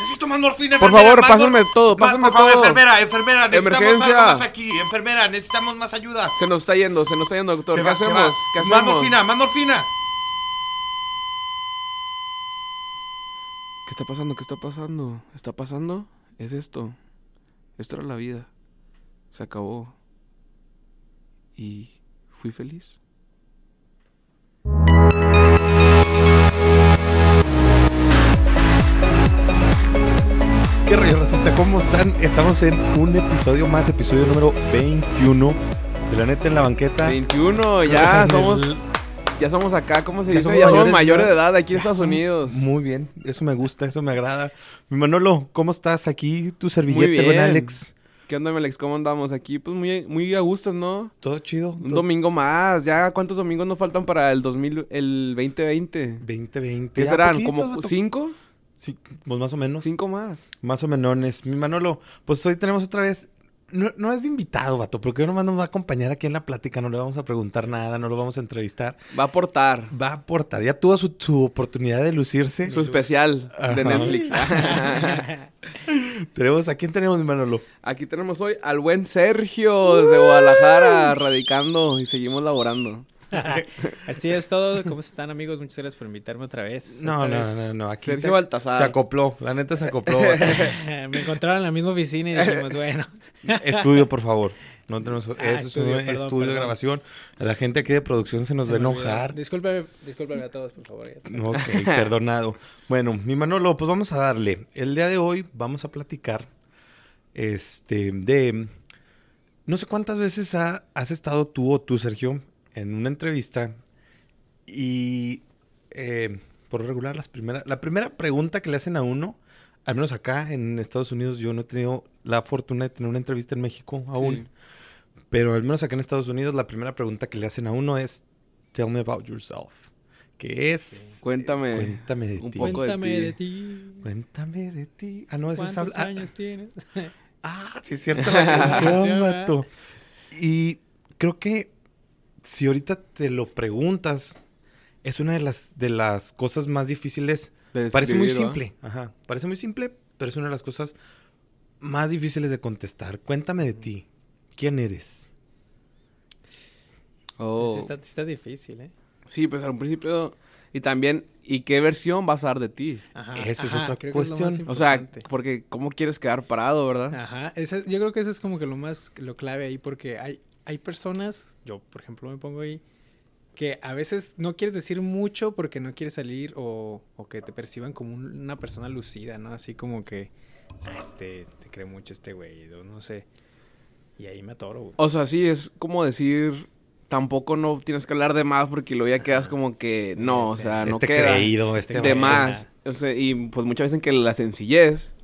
Necesito más morfina, Por enfermera, favor, más pásame todo, más- pásame Por favor, todo. enfermera, enfermera, necesitamos Emergencia. algo más aquí. Enfermera, necesitamos más ayuda. Se nos está yendo, se nos está yendo, doctor. Se ¿Qué va, hacemos? ¿Qué Más hacemos? morfina, más morfina. ¿Qué está pasando? ¿Qué está pasando? ¿Está pasando? Es esto. Esto era la vida. Se acabó. Y fui feliz. Racita? ¿Cómo están? Estamos en un episodio más, episodio número 21 de La Neta en la Banqueta. 21, ya somos, ya somos acá, ¿cómo se Ya dice? somos ya somos mayores mayores de edad. aquí en Estados Unidos. Muy bien, eso me gusta, eso me agrada. Mi Manolo, ¿cómo estás aquí? Tu servillete, buen. Alex. ¿Qué onda, Alex? ¿Cómo andamos? Aquí, pues muy, muy a gusto, ¿no? ¿Todo chido? Un ¿Todo- domingo más. ¿Ya cuántos domingos nos faltan para el 2000, el 2020? 2020. ¿Qué serán? ¿Como cinco? Sí, pues más o menos. Cinco más. Más o menos. Mi Manolo, pues hoy tenemos otra vez. No, no es de invitado, vato, porque nomás nos va a acompañar aquí en la plática. No le vamos a preguntar nada, no lo vamos a entrevistar. Va a aportar Va a aportar. Ya tuvo su, su oportunidad de lucirse. su especial Ajá. de Netflix. Tenemos, ¿A quién tenemos, mi Manolo? Aquí tenemos hoy al buen Sergio desde Guadalajara radicando y seguimos laborando. Así es todo. ¿Cómo están, amigos? Muchas gracias por invitarme otra vez. No, Otra no, vez. no, no. Aquí Sergio te- Baltasar. se acopló. La neta se acopló. Me encontraron en la misma oficina y dijimos, bueno. estudio, por favor. No tenemos, Ah, esto es estudio, un perdón, estudio de grabación. A la gente aquí de producción se nos se va a enojar. Discúlpeme, discúlpeme a todos, por favor. Ok, perdonado. Bueno, mi Manolo, pues vamos a darle. El día de hoy vamos a platicar este, de... No sé cuántas veces ha- has estado tú o tú, Sergio, en una entrevista y eh, por regular las primeras... La primera pregunta que le hacen a uno, al menos acá en Estados Unidos, yo no he tenido la fortuna de tener una entrevista en México aún, Sí. pero al menos acá en Estados Unidos la primera pregunta que le hacen a uno es, tell me about yourself. Que es... Cuéntame. Cuéntame de ti. Cuéntame de ti. Cuéntame de ti. Ah, no, ese es ¿Cuántos habla- ah, años tienes? Ah, sí es cierto la canción. Y creo que si ahorita te lo preguntas, es una de las, de las cosas más difíciles. De Parece muy simple, ajá. Parece muy simple, pero es una de las cosas más difíciles de contestar. Cuéntame de ti. ¿Quién eres? Oh. Está, difícil, ¿eh? Sí, pues al principio. Y también, ¿y qué versión vas a dar de ti? Ajá, Esa es otra creo que es lo más cuestión. O sea, porque ¿cómo quieres quedar parado, verdad? Ajá, ese- yo creo que eso es como que lo más, lo clave ahí, porque hay, hay personas, yo por ejemplo me pongo ahí, que a veces no quieres decir mucho porque no quieres salir o, o que te perciban como un- una persona lucida, ¿no? Así como que, ah, este, se cree mucho este güey, no sé. Y ahí me atoro, güey. O sea, sí, es como decir. Tampoco no tienes que hablar de más porque luego ya quedas como que no, o sea, no este queda. creído, este De más. O sea, y pues muchas veces que la sencillez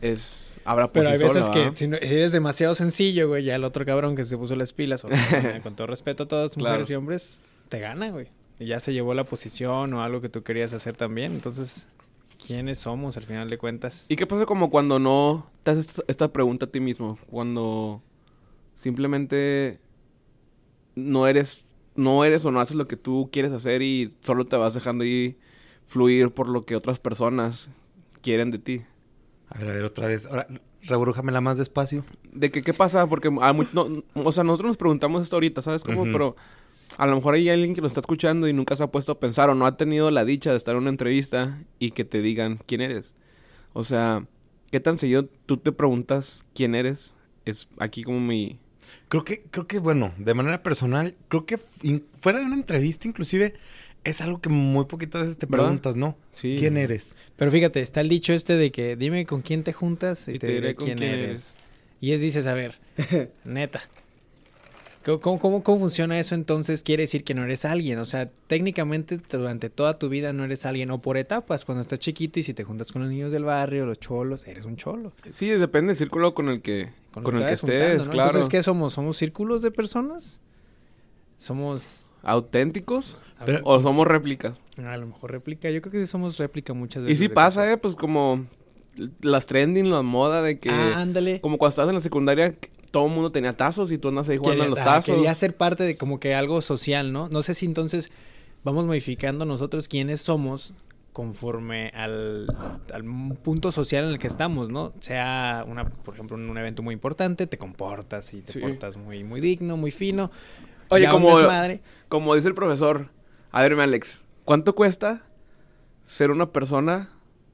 es. Habrá Pero sí hay veces que si, no- si eres demasiado sencillo, güey, ya el otro cabrón que se puso las pilas, o- con todo respeto a todas Claro. mujeres y hombres, te gana, güey. Y ya se llevó la posición o algo que tú querías hacer también. Entonces, ¿quiénes somos al final de cuentas? ¿Y qué pasa como cuando no te haces esta, esta pregunta a ti mismo? Cuando simplemente no eres, no eres o no haces lo que tú quieres hacer y solo te vas dejando ahí fluir por lo que otras personas quieren de ti. A ver, a ver, otra vez. Ahora, rebrújamela más despacio. ¿De que, qué pasa? Porque no- o sea, nosotros nos preguntamos esto ahorita, ¿sabes cómo? Pero a lo mejor hay alguien que nos está escuchando y nunca se ha puesto a pensar o no ha tenido la dicha de estar en una entrevista y que te digan quién eres. O sea, ¿qué tan seguido tú te preguntas quién eres? Es aquí como mi... Creo que, creo que, bueno, de manera personal, creo que fuera de una entrevista, inclusive, es algo que muy poquitas veces te preguntas, ¿no? Sí. ¿Quién eres? Pero fíjate, está el dicho este de que dime con quién te juntas y, te, diré con quién, eres. Y es, dices, a ver, neta. ¿Cómo, cómo, cómo- funciona eso entonces? Quiere decir que no eres alguien. O sea, técnicamente durante toda tu vida no eres alguien. O por etapas, cuando estás chiquito y si te juntas con los niños del barrio, los cholos, eres un cholo. Sí, depende del círculo con el que, con, el que estés, ¿no? claro. Entonces, ¿qué somos? ¿Somos círculos de personas? ¿Somos... ¿Auténticos? a Pero- ¿O somos réplicas? a lo mejor réplica. Yo creo que sí somos réplica muchas Y veces. sí de pasa, cosas. ¿eh? Pues como las trending, la moda de que... Ah, ándale. Como cuando estás en la secundaria, todo el mundo tenía tazos y tú andas ahí jugando en los Querías- ah, tazos. Quería ser parte de como que algo social, ¿no? No sé si entonces vamos modificando nosotros quiénes somos conforme al, al punto social en el que estamos, ¿no? Sea, una, por ejemplo, un, un evento muy importante, te comportas y te Sí. portas muy, muy digno, muy fino. Oye, como, como dice el profesor, a verme Alex, ¿cuánto cuesta ser una persona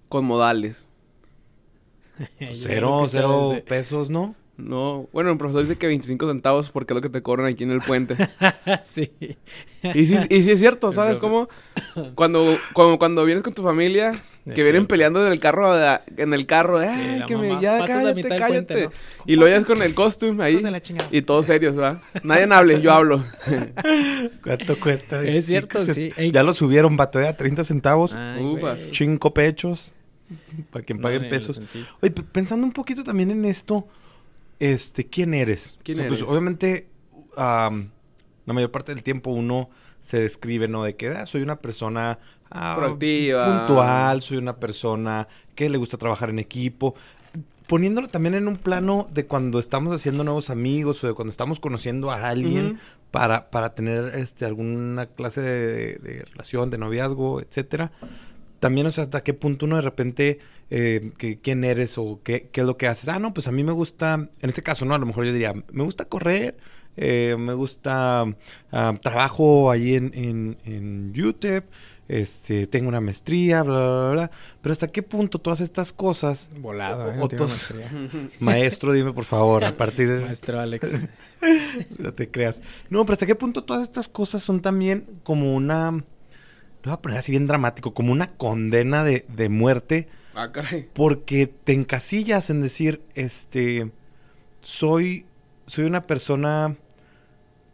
con modales? lo Cero, cero pesos, ¿no? No, bueno, el profesor dice que 25 centavos porque es lo que te cobran aquí en el puente. sí. Y sí, y sí es cierto, ¿sabes cómo? Cuando, cuando, cuando vienes con tu familia, Es que vienen cierto. peleando en el carro, en el carro, ¡ay, que me, ya pasas cállate, cállate! puente, Y lo llevas con el costume ahí, y todos serios, ¿verdad? Nadie hable, yo hablo. ¿Cuánto cuesta? Es cierto, se- sí. Ey. Ya lo subieron, vato, ¿eh? a 30 centavos. Ay, Ufas. Cinco pechos. Para que No, paguen ni lo pesos. Oye, pensando un poquito también en esto, este, ¿quién eres? ¿Quién O sea, pues, eres? obviamente, am, la mayor parte del tiempo uno se describe, ¿no? De que ah, soy una persona ah, Proactiva. puntual, soy una persona que le gusta trabajar en equipo. Poniéndolo también en un plano de cuando estamos haciendo nuevos amigos o de cuando estamos conociendo a alguien Ujú. para, para tener este, alguna clase de, de relación, de noviazgo, etcétera. También, o sea, hasta qué punto uno de repente, eh, que, quién eres o qué, qué es lo que haces. Ah, no, pues a mí me gusta, en este caso, ¿no? A lo mejor yo diría, me gusta correr, eh, me gusta, ah, trabajo ahí en, en, en YouTube, este, tengo una maestría, bla, bla, bla, bla. Pero hasta qué punto todas estas cosas, Volado, O- ¿eh? No maestro, dime por favor, a partir de... Maestro Alex. No te creas. No, pero hasta qué punto todas estas cosas son también como una. Lo voy a poner así bien dramático, como una condena de, de muerte. Ah, caray. Porque te encasillas en decir, este. Soy. Soy una persona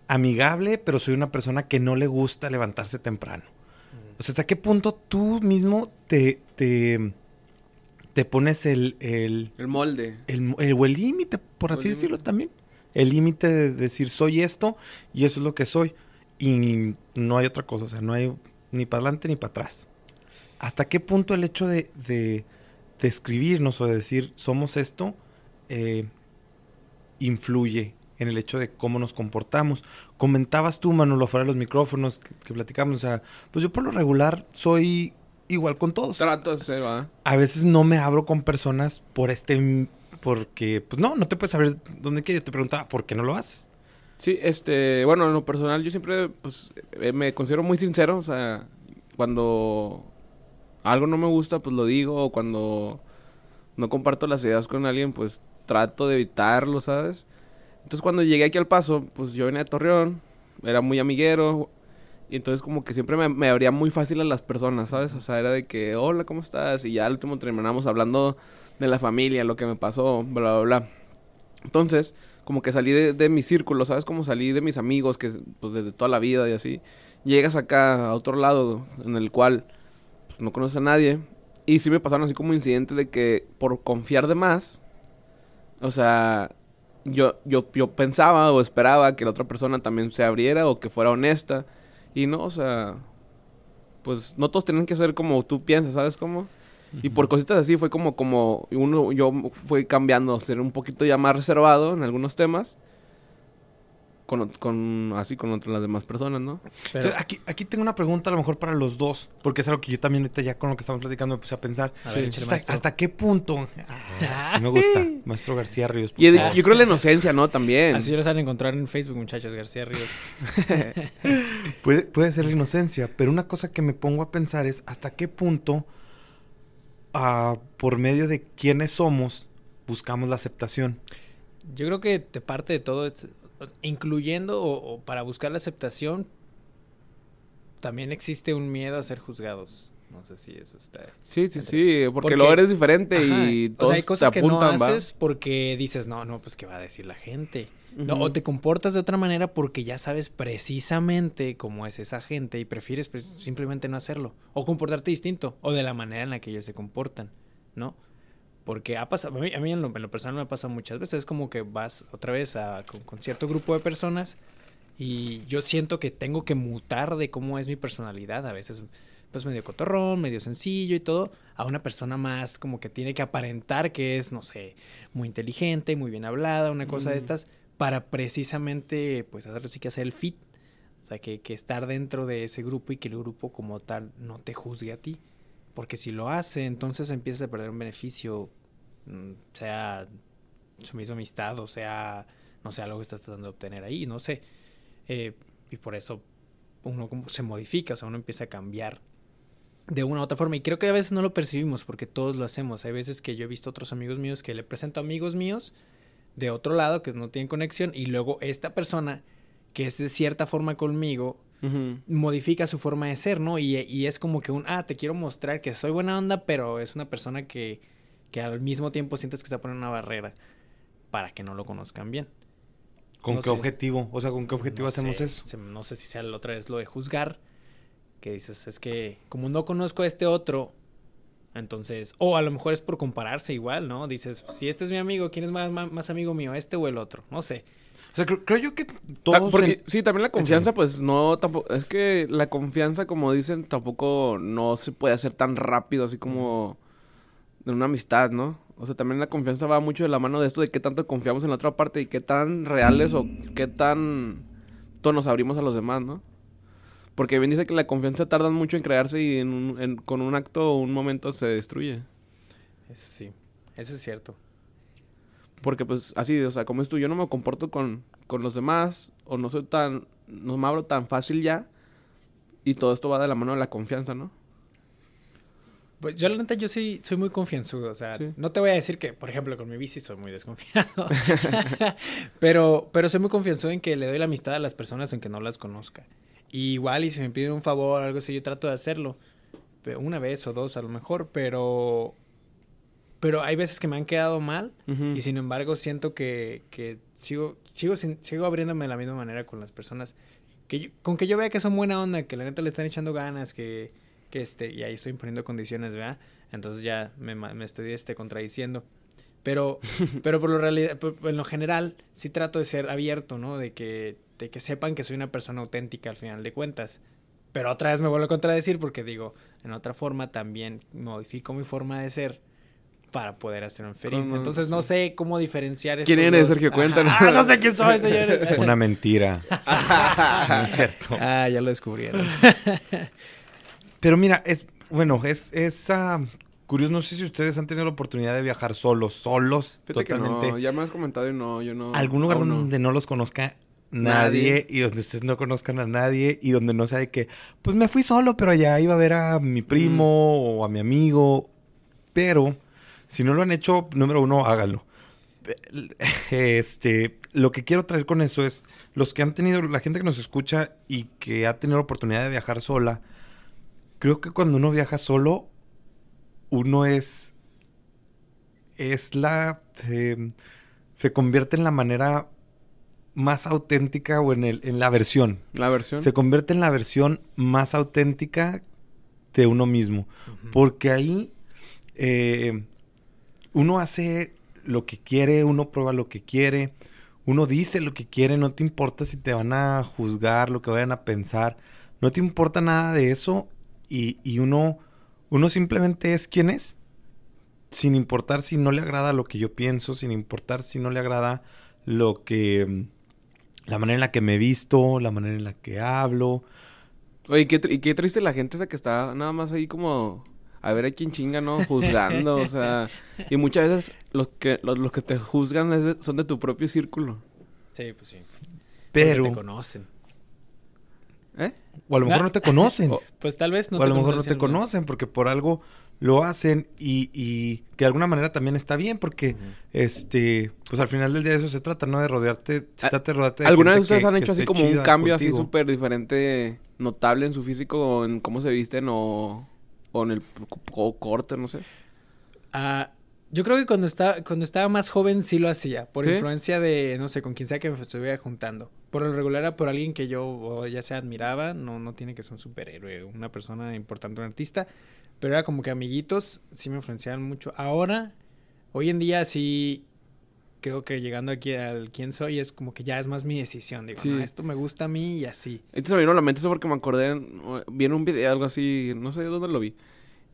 amigable, pero soy una persona que no le gusta levantarse temprano. O sea, ¿hasta qué punto tú mismo te. te, te pones el, el, El molde. el, el- o el límite, por así el decirlo también. El límite de decir soy esto y eso es lo que soy. Y no hay otra cosa, o sea, no hay ni para adelante ni para atrás. ¿Hasta qué punto el hecho de, de, de escribirnos o de decir somos esto eh, influye en el hecho de cómo nos comportamos? Comentabas tú, Manolo, fuera de los micrófonos que, que platicamos, o sea, pues yo por lo regular soy igual con todos Trato de ser, ¿verdad? a veces no me abro con personas por este porque pues no, no te puedes saber dónde quieres. Yo te preguntaba, ¿por qué no lo haces? Sí, este, bueno, en lo personal yo siempre, pues, eh, me considero muy sincero, o sea, cuando algo no me gusta, pues lo digo, o cuando no comparto las ideas con alguien, pues trato de evitarlo, ¿sabes? Entonces cuando llegué aquí al Paso, pues yo venía de Torreón, era muy amiguero, y entonces como que siempre me, me abría muy fácil a las personas, ¿sabes? O sea, era de que, hola, ¿cómo estás? Y ya al último terminamos hablando de la familia, lo que me pasó, bla, bla, bla. Entonces, como que salí de, de mi círculo, ¿sabes? Como salí de mis amigos, que pues desde toda la vida y así. Llegas acá a otro lado en el cual pues, no conoces a nadie. Y sí me pasaron así como incidentes de que por confiar de más, o sea, yo, yo, yo pensaba o esperaba que la otra persona también se abriera o que fuera honesta. Y no, o sea, pues no todos tienen que ser como tú piensas, ¿sabes cómo? Y por cositas así fue como, como uno, yo fui cambiando, ser un poquito ya más reservado en algunos temas. Con, con así con otras las demás personas, ¿no? Pero, Entonces, aquí, aquí tengo una pregunta a lo mejor para los dos, porque es algo que yo también ahorita ya con lo que estamos platicando me puse a pensar. a ver, échale, ¿Hasta, qué punto? Ah, sí me gusta. Maestro García Ríos. Y el- yo creo la inocencia, ¿no? También. Así lo saben encontrar en Facebook, muchachos, García Ríos. Puede, puede ser la inocencia, pero una cosa que me pongo a pensar es hasta qué punto, ah, por medio de quiénes somos, buscamos la aceptación. Yo creo que te parte de todo, es- incluyendo o, o para buscar la aceptación, también existe un miedo a ser juzgados. No sé si eso está. Sí, sí, sí. Porque, Porque- luego eres diferente Ajá, y o todos sea, hay cosas te que no apuntan, ¿va? haces porque dices, no, no, pues qué va a decir la gente. No, o te comportas de otra manera porque ya sabes precisamente cómo es esa gente y prefieres pues, simplemente no hacerlo. O comportarte distinto, o de la manera en la que ellos se comportan, ¿no? Porque ha pasado, a mí, a mí en, lo, en lo personal me ha pasado muchas veces, es como que vas otra vez a, con, con cierto grupo de personas y yo siento que tengo que mutar de cómo es mi personalidad, a veces pues medio cotorrón, medio sencillo y todo, a una persona más como que tiene que aparentar que es, no sé, muy inteligente, muy bien hablada, una cosa de estas, para precisamente pues hacer sí que hacer el fit. O sea, que, que estar dentro de ese grupo y que el grupo como tal no te juzgue a ti. Porque si lo hace, entonces empiezas a perder un beneficio, mm, sea su misma amistad o sea, no sé, algo que estás tratando de obtener ahí, no sé. Eh, y por eso uno se modifica, o sea, uno empieza a cambiar de una u otra forma. Y creo que a veces no lo percibimos porque todos lo hacemos. Hay veces que yo he visto otros amigos míos que le presento amigos míos de otro lado que no tienen conexión y luego esta persona que es de cierta forma conmigo Modifica su forma de ser, ¿no? Y, y es como que un, ah, te quiero mostrar que soy buena onda, pero es una persona que, que al mismo tiempo sientes que está poniendo una barrera para que no lo conozcan bien. ¿Con No qué sé. objetivo? O sea, ¿con qué objetivo No hacemos sé, eso? se- no sé si sea la otra vez lo de juzgar, que dices, es que como no conozco a este otro, entonces, o a lo mejor es por compararse igual, ¿no? Dices, si este es mi amigo, ¿quién es más, más, más amigo mío, este o el otro? No sé. O sea, creo, creo yo que Ta- todos... porque, en- Sí, también la confianza, pues no, tampoco, es que la confianza, como dicen, tampoco no se puede hacer tan rápido, así como de una amistad, ¿no? O sea, también la confianza va mucho de la mano de esto de qué tanto confiamos en la otra parte y qué tan reales o qué tan nos abrimos a los demás, ¿no? Porque bien dice que la confianza tarda mucho en crearse y en un- en- con un acto o un momento se destruye. Eso sí, eso es cierto. Porque pues así, o sea, como es tú, yo no me comporto con, con los demás o no soy tan, no me abro tan fácil ya. Y todo esto va de la mano de la confianza, ¿no? Pues yo la neta, yo sí soy muy confianzudo, o sea, Sí. no te voy a decir que, por ejemplo, con mi bici soy muy desconfiado, pero, pero soy muy confianzudo en que le doy la amistad a las personas aunque no las conozca. Y igual, y si me piden un favor o algo así, yo trato de hacerlo, una vez o dos a lo mejor, pero, pero hay veces que me han quedado mal y sin embargo siento que, que sigo, sigo, sin- sigo abriéndome de la misma manera con las personas. Que yo- con que yo vea que son buena onda, que la neta le están echando ganas, que, que este, y ahí estoy imponiendo condiciones, ¿verdad? Entonces ya me, me estoy este, contradiciendo. Pero, pero por lo realidad, en lo general, sí trato de ser abierto, ¿no? De que, de que sepan que soy una persona auténtica al final de cuentas. Pero otra vez me vuelvo a contradecir porque digo, en otra forma también modifico mi forma de ser para poder hacer un. Con- Entonces no sé cómo diferenciar ¿Quién estos eres, dos. Sergio? Cuéntanos. Ah, no sé quién soy, señores. Una mentira. no es cierto. Ah, ya lo descubrieron. Pero mira, es... Bueno, es... es ah, curioso. No sé si ustedes han tenido la oportunidad de viajar solos. Solos. Fíjate totalmente. que no, ya me has comentado y no, yo no. algún lugar donde no los conozca nadie, Nadie. y donde ustedes no conozcan a nadie y donde no sea de que, pues me fui solo, pero allá iba a ver a mi primo o a mi amigo. Pero si no lo han hecho, número uno, háganlo. Este, lo que quiero traer con eso es los que han tenido, la gente que nos escucha y que ha tenido la oportunidad de viajar sola. Creo que cuando uno viaja solo, uno es es la se, se convierte en la manera más auténtica o en el en la versión. La versión. Se convierte en la versión más auténtica de uno mismo. Porque ahí eh, uno hace lo que quiere, uno prueba lo que quiere, uno dice lo que quiere, no te importa si te van a juzgar, lo que vayan a pensar, no te importa nada de eso y, y uno, uno simplemente es quien es, sin importar si no le agrada lo que yo pienso, sin importar si no le agrada lo que... La manera en la que me visto, la manera en la que hablo, Oye, ¿y qué, tr- y qué triste la gente esa que está nada más ahí como a ver a quién chinga, ¿no? Juzgando, o sea. Y muchas veces los que, los, los que te juzgan es de- son de tu propio círculo. Sí, pues sí. pero... Porque te conocen. ¿Eh? O a lo mejor no te conocen. O- Pues tal vez no o a lo mejor no conocen, te conocen porque por algo lo hacen y, y que de alguna manera también está bien porque este pues al final del día de eso se trata, ¿no? De rodearte, se Ah, trata de rodearte de ¿Alguna vez ustedes que- han hecho así como un cambio así súper diferente, notable en su físico o en cómo se visten o, o en el o corte, no sé? Ah, yo creo que cuando estaba, cuando estaba más joven sí lo hacía, por ¿Sí? influencia de, no sé, con quien sea que me estuviera juntando. Por lo regular era por alguien que yo o ya se admiraba, no, no tiene que ser un superhéroe, una persona importante, un artista, pero era como que amiguitos sí me influenciaban mucho. Ahora, hoy en día sí creo que llegando aquí al quién soy es como que ya es más mi decisión, digo, Sí. "No, esto me gusta a mí y así. Entonces me vino a la mente eso porque me acordé, vi en un video algo así, no sé dónde lo vi.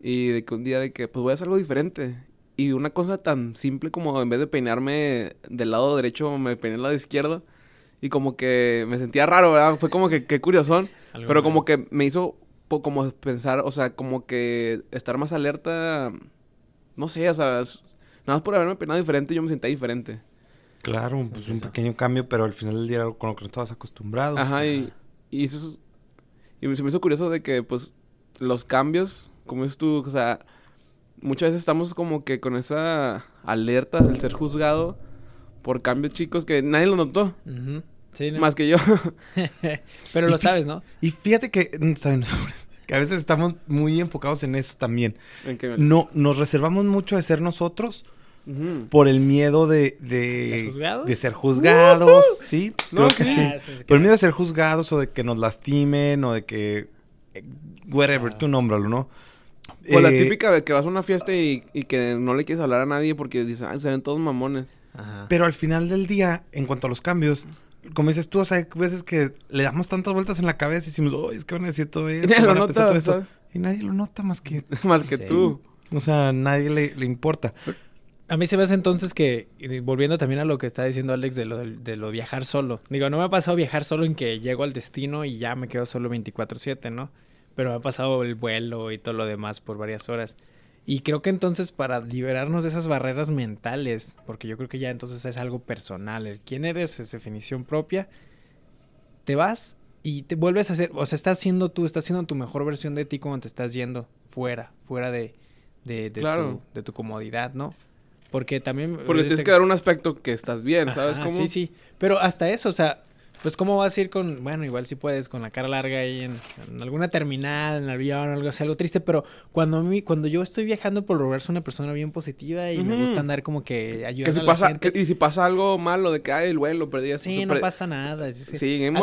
Y de que un día de que pues voy a hacer algo diferente. Y una cosa tan simple como en vez de peinarme del lado derecho, me peiné al lado izquierdo. Y como que me sentía raro, ¿verdad? Fue como que qué curiosón. Algo Pero como que me hizo como pensar, o sea, como que estar más alerta, no sé, o sea, nada más por haberme peinado diferente, yo me sentía diferente. Claro, pues un eso. pequeño cambio, pero al final del día era algo con lo que no estabas acostumbrado. Ajá, y, y eso es- y se me hizo curioso de que, pues, los cambios, como dices tú, o sea, muchas veces estamos como que con esa alerta del ser juzgado por cambios chicos que nadie lo notó, Ujú. Sí, ¿no? más que yo. Pero Y lo sabes, ¿no? Y fíjate que, está bien, que a veces estamos muy enfocados en eso también. En que- No, nos reservamos mucho de ser nosotros Por el miedo de... de ¿Ser juzgados? De ser juzgados, ¿sí? No, Creo que sí. sí. Ah, Por el miedo de ser juzgados o de que nos lastimen o de que... eh, Whatever, Ah. tú nómbralo, ¿no? Pues la Eh, típica de que vas a una fiesta y, y que no le quieres hablar a nadie porque dices, ay, se ven todos mamones. Ajá. Pero al final del día, en cuanto a los cambios, como dices tú, o sea, hay veces que le damos tantas vueltas en la cabeza y decimos, oh, es que van a decir todo esto, van a pensar todo esto". Y nadie lo nota más que... Más que Sí. tú. O sea, nadie le, le importa. A mí se me hace entonces que, volviendo también a lo que está diciendo Alex de lo, de lo viajar solo. Digo, no me ha pasado viajar solo en que llego al destino y ya me quedo solo 24/7, ¿no? Pero me ha pasado el vuelo y todo lo demás por varias horas. Y creo que entonces para liberarnos de esas barreras mentales, porque yo creo que ya entonces es algo personal, el quién eres es definición propia, te vas y te vuelves a hacer, o sea, estás siendo tú, estás siendo tu mejor versión de ti cuando te estás yendo fuera, fuera de, de, de Claro. tu, de tu comodidad, ¿no? Porque también... Porque tienes que dar un aspecto que estás bien, ¿sabes Ajá, cómo? Sí, sí. Pero hasta eso, o sea, pues cómo vas a ir con, bueno, igual si puedes, con la cara larga ahí en, en alguna terminal, en avión, algo así, algo triste, pero cuando a mí, cuando yo estoy viajando por lograr ser una persona bien positiva y me gusta andar como que ayudando Que si a la pasa, gente. que- y si pasa algo malo de que, ay, el vuelo, perdí Sí, no pasa nada. sí, sí. Seguimos,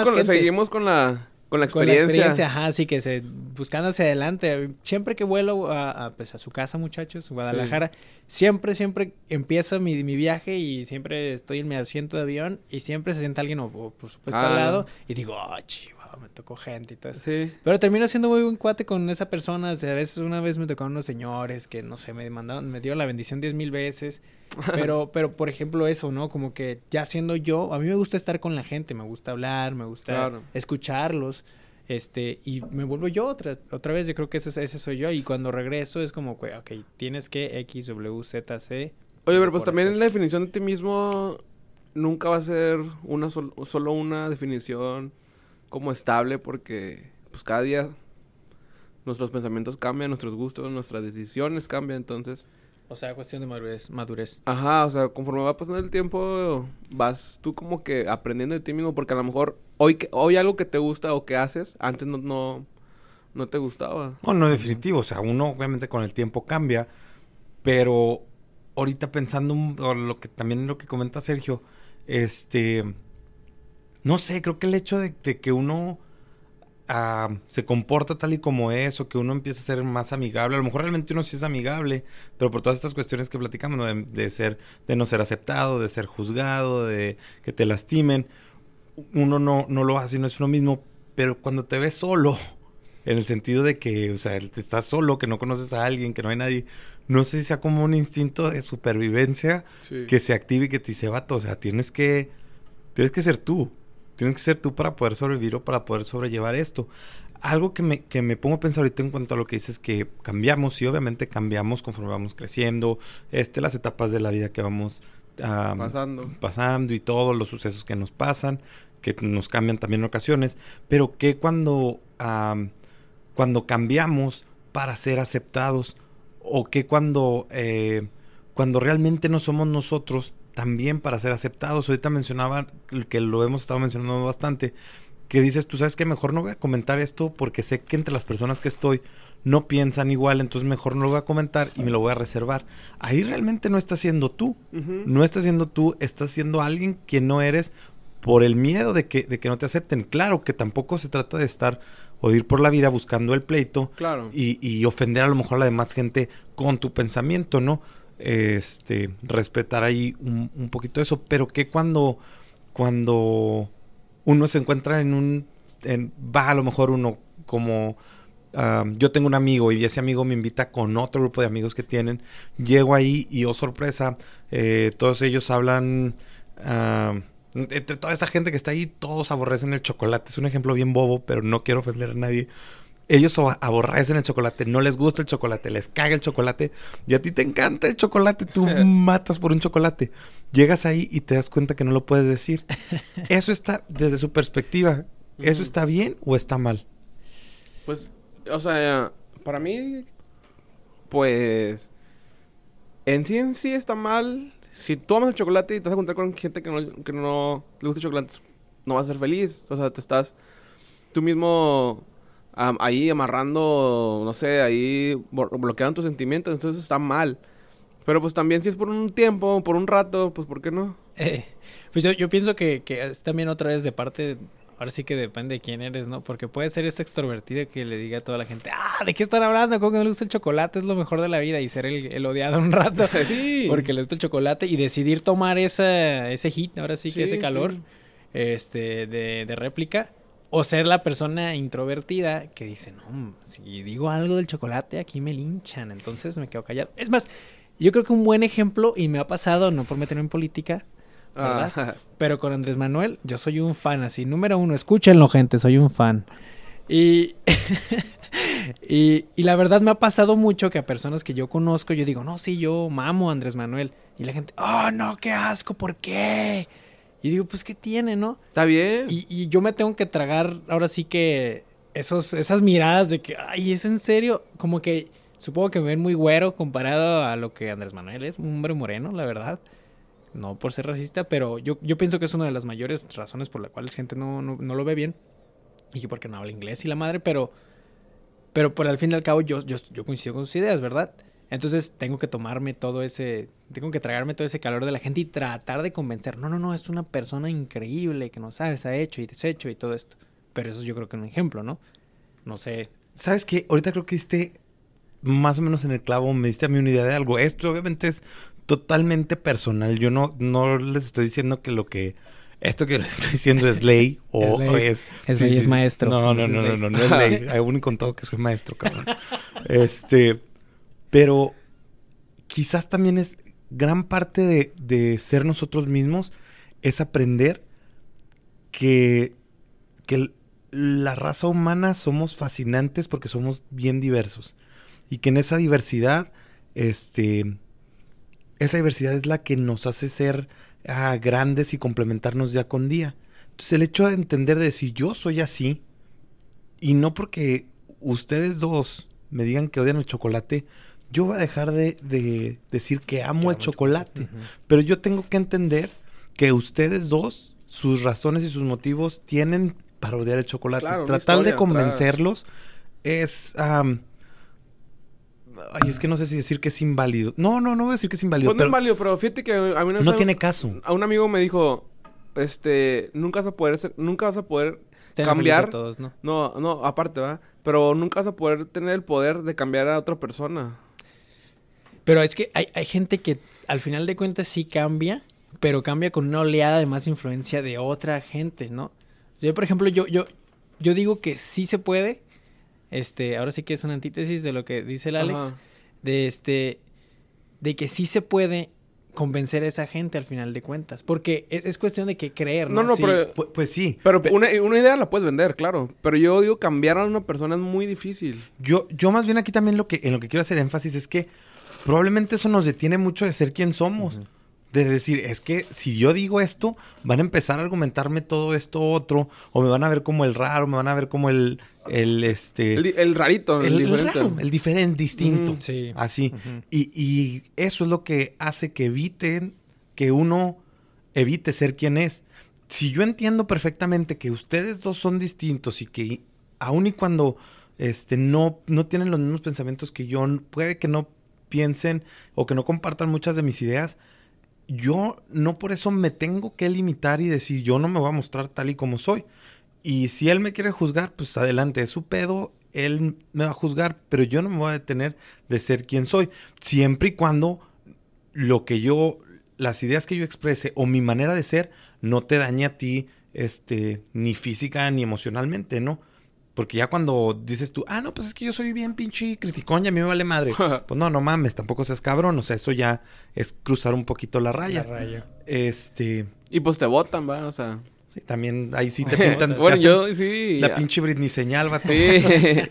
con, gente. seguimos con la, con la Con la experiencia. experiencia, ajá, sí que se buscando hacia adelante. Siempre que vuelo a, a, pues, a su casa, muchachos, Guadalajara, siempre, siempre empiezo mi, mi viaje y siempre estoy en mi asiento de avión y siempre se sienta alguien, o, por supuesto, Ah, al lado, no. y digo, oh, chihuahua, me tocó gente y todo eso. Sí. Pero termino siendo muy buen cuate con esa persona. O sea, a veces una vez me tocaron unos señores que, no sé, me mandaron, me dieron la bendición diez mil veces. Pero, pero, por ejemplo, eso, ¿no? Como que ya siendo yo, a mí me gusta estar con la gente, me gusta hablar, me gusta Claro. escucharlos. Este, y me vuelvo yo otra, otra vez, yo creo que ese, ese soy yo. Y cuando regreso es como, ok, tienes que X, W, Z, C. Oye, pero pues también hacer. la definición de ti mismo nunca va a ser una sol- solo una definición como estable porque pues cada día nuestros pensamientos cambian, nuestros gustos, nuestras decisiones cambian, entonces, O sea, cuestión de madurez. madurez. ajá, o sea, conforme va pasando el tiempo vas tú como que aprendiendo de ti mismo porque a lo mejor hoy que- hoy algo que te gusta o que haces antes no no, no te gustaba. No, no, definitivo. O sea, uno obviamente con el tiempo cambia, pero ahorita pensando un- o lo que también lo que comenta Sergio, este, no sé, creo que el hecho de, de que uno ah, se comporta tal y como es o que uno empieza a ser más amigable, a lo mejor realmente uno sí es amigable, pero por todas estas cuestiones que platicamos, ¿no? de, de ser, de no ser aceptado, de ser juzgado, de que te lastimen, uno no, no lo hace, no es uno mismo, pero cuando te ves solo, en el sentido de que, o sea, te estás solo, que no conoces a alguien, que no hay nadie. No sé si sea como un instinto de supervivencia Sí. que se active y que te dice, vato, o sea, tienes que, tienes que ser tú. Tienes que ser tú para poder sobrevivir o para poder sobrellevar esto. Algo que me, que me pongo a pensar ahorita en cuanto a lo que dices que cambiamos, y obviamente cambiamos conforme vamos creciendo, este, las etapas de la vida que vamos pasando. pasando y todos los sucesos que nos pasan, que nos cambian también en ocasiones, pero que cuando, cuando cambiamos para ser aceptados o que cuando, eh, cuando realmente no somos nosotros también para ser aceptados. Ahorita mencionaba que lo hemos estado mencionando bastante, que dices, tú sabes que mejor no voy a comentar esto porque sé que entre las personas que estoy no piensan igual, entonces mejor no lo voy a comentar y me lo voy a reservar. Ahí realmente no estás siendo tú. No estás siendo tú, estás siendo alguien que no eres por el miedo de que, de que no te acepten. Claro que tampoco se trata de estar o de ir por la vida buscando el pleito Claro. y, y ofender a lo mejor a la demás gente con tu pensamiento, ¿no? Este, respetar ahí un, un poquito eso, pero que cuando, cuando uno se encuentra en un, va a lo mejor uno como, yo tengo un amigo y ese amigo me invita con otro grupo de amigos que tienen, llego ahí y oh sorpresa, eh, todos ellos hablan, entre toda esa gente que está ahí, todos aborrecen el chocolate, es un ejemplo bien bobo, pero no quiero ofender a nadie. Ellos abo- aborrecen el chocolate, no les gusta el chocolate, les caga el chocolate y a ti te encanta el chocolate, tú matas por un chocolate. Llegas ahí y te das cuenta que no lo puedes decir. Eso está desde su perspectiva. ¿Eso está bien o está mal? Pues, o sea, para mí, pues, en sí en sí está mal. Si tú amas el chocolate y te vas a encontrar con gente que no, que no le gusta el chocolate, no vas a ser feliz. O sea, te estás tú mismo ahí amarrando, no sé, ahí blo- bloqueando tus sentimientos, entonces está mal. Pero pues también si es por un tiempo, por un rato, pues ¿por qué no? Eh, pues yo, yo pienso que, que es también otra vez de parte, ahora sí que depende de quién eres, ¿no? Porque puede ser ese extrovertido que le diga a toda la gente, ah, ¿de qué están hablando? ¿Cómo que no le gusta el chocolate? Es lo mejor de la vida y ser el, el odiado un rato. sí. Porque le gusta el chocolate y decidir tomar esa, ese hit, ahora sí que Sí, ese calor sí. este, de, de réplica. O ser la persona introvertida que dice, no, si digo algo del chocolate, aquí me linchan. Entonces me quedo callado. Es más, yo creo que un buen ejemplo, y me ha pasado, no por meterme en política, ¿verdad? Ah, Pero con Andrés Manuel, yo soy un fan así. Número uno, escúchenlo, gente, soy un fan. Y, y, y la verdad me ha pasado mucho que a personas que yo conozco, yo digo, no, sí, yo mamo a Andrés Manuel. Y la gente, oh, no, qué asco, ¿por qué? Y digo, pues, ¿qué tiene, no? Está bien. Y, y yo me tengo que tragar, ahora sí que esos, esas miradas de que, ay, ¿es en serio? Como que supongo que me ven muy güero comparado a lo que Andrés Manuel es, un hombre moreno, la verdad. No por ser racista, pero yo, yo pienso que es una de las mayores razones por las cuales gente no, no, no lo ve bien. Y que porque no habla inglés y la madre, pero, pero por al fin y al cabo yo, yo, yo coincido con sus ideas, ¿verdad? Entonces tengo que tomarme todo ese, tengo que tragarme todo ese calor de la gente y tratar de convencer. No, no, no, es una persona increíble que no sabes, ha hecho y deshecho y todo esto. Pero eso yo creo que es un ejemplo, ¿no? No sé. ¿Sabes qué? Ahorita creo que diste más o menos en el clavo, me diste a mí una idea de algo. Esto obviamente es totalmente personal. Yo no, no les estoy diciendo que lo que... Esto que les estoy diciendo es ley o Es o es... Es ley, es maestro. No, no, no, no, no, no es ley. Aún con todo que soy maestro, cabrón. este... Pero quizás también es gran parte de, de ser nosotros mismos es aprender que, que la raza humana somos fascinantes porque somos bien diversos. Y que en esa diversidad, este, esa diversidad es la que nos hace ser ah, grandes y complementarnos día con día. Entonces el hecho de entender de decir yo soy así, y no porque ustedes dos me digan que odian el chocolate, yo voy a dejar de, de decir que amo el chocolate. Pero yo tengo que entender que ustedes dos, sus razones y sus motivos tienen para odiar el chocolate. Claro, Tratar de convencerlos es... am, ay, es que no sé si decir que es inválido. No, no, no voy a decir que es inválido. Pues no es pero válido, pero fíjate que a mí no tiene caso. A un amigo me dijo, este, nunca vas a poder ser, nunca vas a poder Tener cambiar. feliz a todos, ¿no? No, no, aparte, va. Pero nunca vas a poder tener el poder de cambiar a otra persona. Pero es que hay, hay gente que al final de cuentas sí cambia, pero cambia con una oleada de más influencia de otra gente, ¿no? Yo, por ejemplo, yo, yo, yo digo que sí se puede. Este, ahora sí que es una antítesis de lo que dice el Alex. Ajá. De este. De que sí se puede convencer a esa gente al final de cuentas. Porque es, es cuestión de que creer, ¿no? No, no, Sí. pero, Pu- Pues, sí. pero Pe- una, una idea la puedes vender, claro. Pero yo digo, cambiar a una persona es muy difícil. Yo, yo más bien aquí también lo que, en lo que quiero hacer énfasis es que probablemente eso nos detiene mucho de ser quien somos. De decir, es que si yo digo esto, van a empezar a argumentarme todo esto otro, o me van a ver como el raro, me van a ver como el, el este, El, rarito, el, el- diferente. raro, el diferente, distinto. Sí. Así. Y, y eso es lo que hace que eviten, que uno evite ser quien es. Si yo entiendo perfectamente que ustedes dos son distintos y que aun y cuando este, no, no tienen los mismos pensamientos que yo, puede que no piensen o que no compartan muchas de mis ideas, yo no por eso me tengo que limitar y decir yo no me voy a mostrar tal y como soy. Y si él me quiere juzgar, pues adelante, es su pedo, él me va a juzgar, pero yo no me voy a detener de ser quien soy, siempre y cuando lo que yo, las ideas que yo exprese o mi manera de ser no te dañe a ti, este, ni física ni emocionalmente, ¿no? Porque ya cuando dices tú, ah, no, pues es que yo soy bien pinche criticón y a mí me vale madre. pues no, no mames, tampoco seas cabrón. O sea, eso ya es cruzar un poquito la raya. La raya. Este. Y pues te votan, va, o sea. Sí, también ahí sí te pintan. bueno, yo sí. La ya. pinche Britney señal, vato. Sí.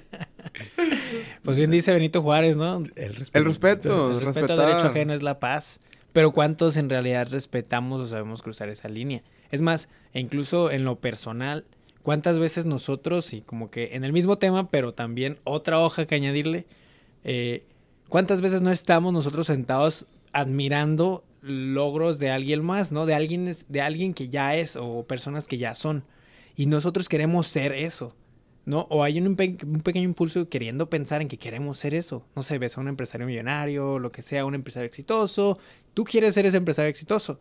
Pues bien dice Benito Juárez, ¿no? El respeto. El respeto. El respeto al derecho ajeno es la paz. Pero ¿cuántos en realidad respetamos o sabemos cruzar esa línea? Es más, e incluso en lo personal, ¿cuántas veces nosotros, y como que en el mismo tema, pero también otra hoja que añadirle, eh, ¿cuántas veces no estamos nosotros sentados admirando logros de alguien más, ¿no? De alguien, de alguien que ya es o personas que ya son. Y nosotros queremos ser eso. ¿no? O hay un, un pequeño impulso queriendo pensar en que queremos ser eso. No sé, ves a un empresario millonario, lo que sea, un empresario exitoso. Tú quieres ser ese empresario exitoso.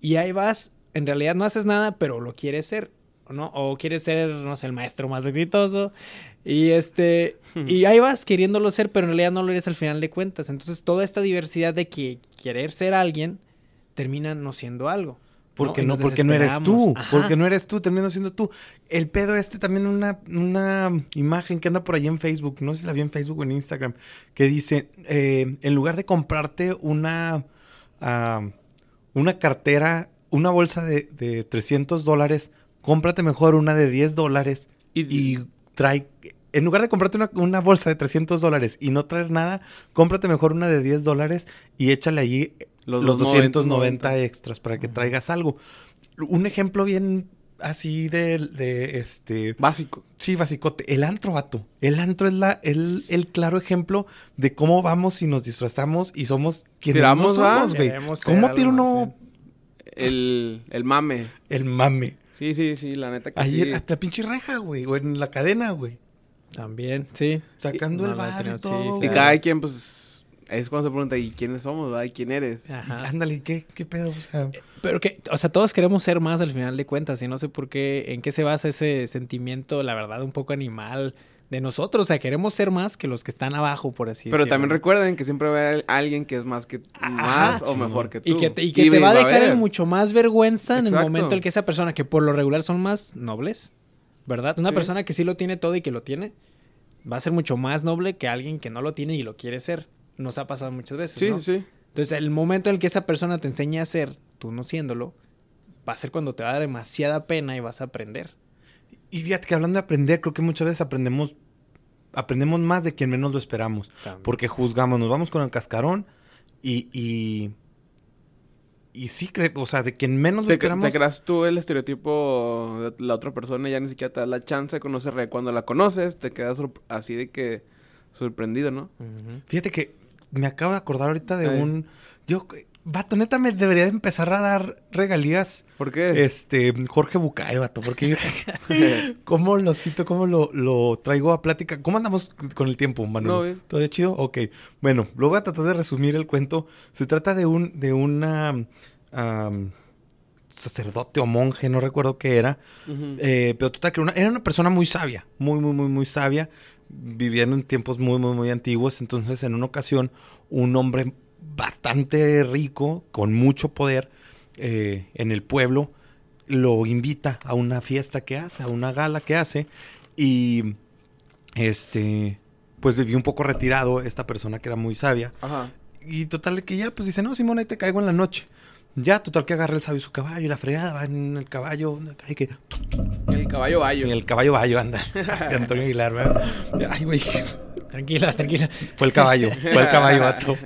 Y ahí vas, en realidad no haces nada, pero lo quieres ser, ¿no? O quieres ser, no sé, el maestro más exitoso. Y este, y ahí vas queriéndolo ser, pero en realidad no lo eres al final de cuentas. Entonces toda esta diversidad de que querer ser alguien termina no siendo algo. Porque no, nos porque no eres tú. Ajá. Porque no eres tú, termino siendo tú. El pedo este también una, una imagen que anda por ahí en Facebook, no sé si la vi en Facebook o en Instagram, que dice, eh, en lugar de comprarte una, ah, una cartera, una bolsa de, de 300 dólares, cómprate mejor una de 10 dólares Y, y trae... En lugar de comprarte una, una bolsa de 300 dólares y no traer nada, cómprate mejor una de 10 dólares y échale allí los, 290 extras para que traigas algo. Un ejemplo bien así de, de este... Básico. Sí, basicote. El antro, vato. El antro es la, el, el claro ejemplo de cómo vamos y nos disfrazamos y somos quienes Tiramos, no somos, güey. ¿Cómo tira uno El, el mame. el mame? Sí, sí, sí, la neta que Ayer sí. hasta pinche reja, güey. O en la cadena, güey. También, sí. Sacando No el bar y sí, todo. Y cada quien, pues, es cuando se pregunta, ¿y quiénes somos? ¿Y quién eres? Y Ajá. ándale, ¿qué, ¿qué pedo? O sea, Pero que, o sea, todos queremos ser más al final de cuentas y no sé por qué, en qué se basa ese sentimiento, la verdad, un poco animal de nosotros. O sea, queremos ser más que los que están abajo, por así Pero decirlo. también recuerden que siempre va a haber alguien que es más que más o mejor que tú. Y que te, y que te va a dejar en mucho más vergüenza en el momento en que esa persona, que por lo regular son más nobles, ¿verdad? Una Sí. persona que sí lo tiene todo y que lo tiene, va a ser mucho más noble que alguien que no lo tiene y lo quiere ser. Nos ha pasado muchas veces. Sí, ¿no? sí, sí. Entonces, el momento en el que esa persona te enseña a ser, tú no siéndolo, va a ser cuando te va a dar demasiada pena y vas a aprender. Y fíjate que hablando de aprender, creo que muchas veces aprendemos, aprendemos más de quien menos lo esperamos. También. Porque juzgamos, nos vamos con el cascarón y, y, y sí, o sea, de quien menos lo Te, esperamos. te creas tú el estereotipo de la otra persona y ya ni siquiera te das la chance de conocerla. Cuando la conoces, te quedas así de que sorprendido, ¿no? Fíjate que me acabo de acordar ahorita de un. Yo, vato, neta, me debería de empezar a dar regalías. ¿Por qué? Este, Jorge Bucay, vato, porque yo, ¿cómo lo cito? ¿Cómo lo, lo traigo a plática? ¿Cómo andamos con el tiempo, Manuel? No, bien. ¿Todo chido? Ok. Bueno, luego voy a tratar de resumir el cuento. Se trata de un, de una sacerdote o monje, no recuerdo qué era. Ujú. Eh, pero total, que una- era una persona muy sabia, muy, muy, muy, muy sabia, viviendo en tiempos muy, muy, muy antiguos. Entonces, en una ocasión, un hombre bastante rico, con mucho poder eh, en el pueblo, lo invita a una fiesta que hace, a una gala que hace. Y este, pues vivió un poco retirado esta persona que era muy sabia. Ajá. Y total que ya, pues dice, no, Simón, ahí te caigo en la noche. Ya, total que agarra el sabio su caballo y la fregada, va en el caballo, hay que El caballo bayo. Sí, el caballo bayo anda. De Antonio Aguilar, ¿verdad? Ay, güey. Tranquila, tranquila. Fue el caballo. Fue el caballo, vato.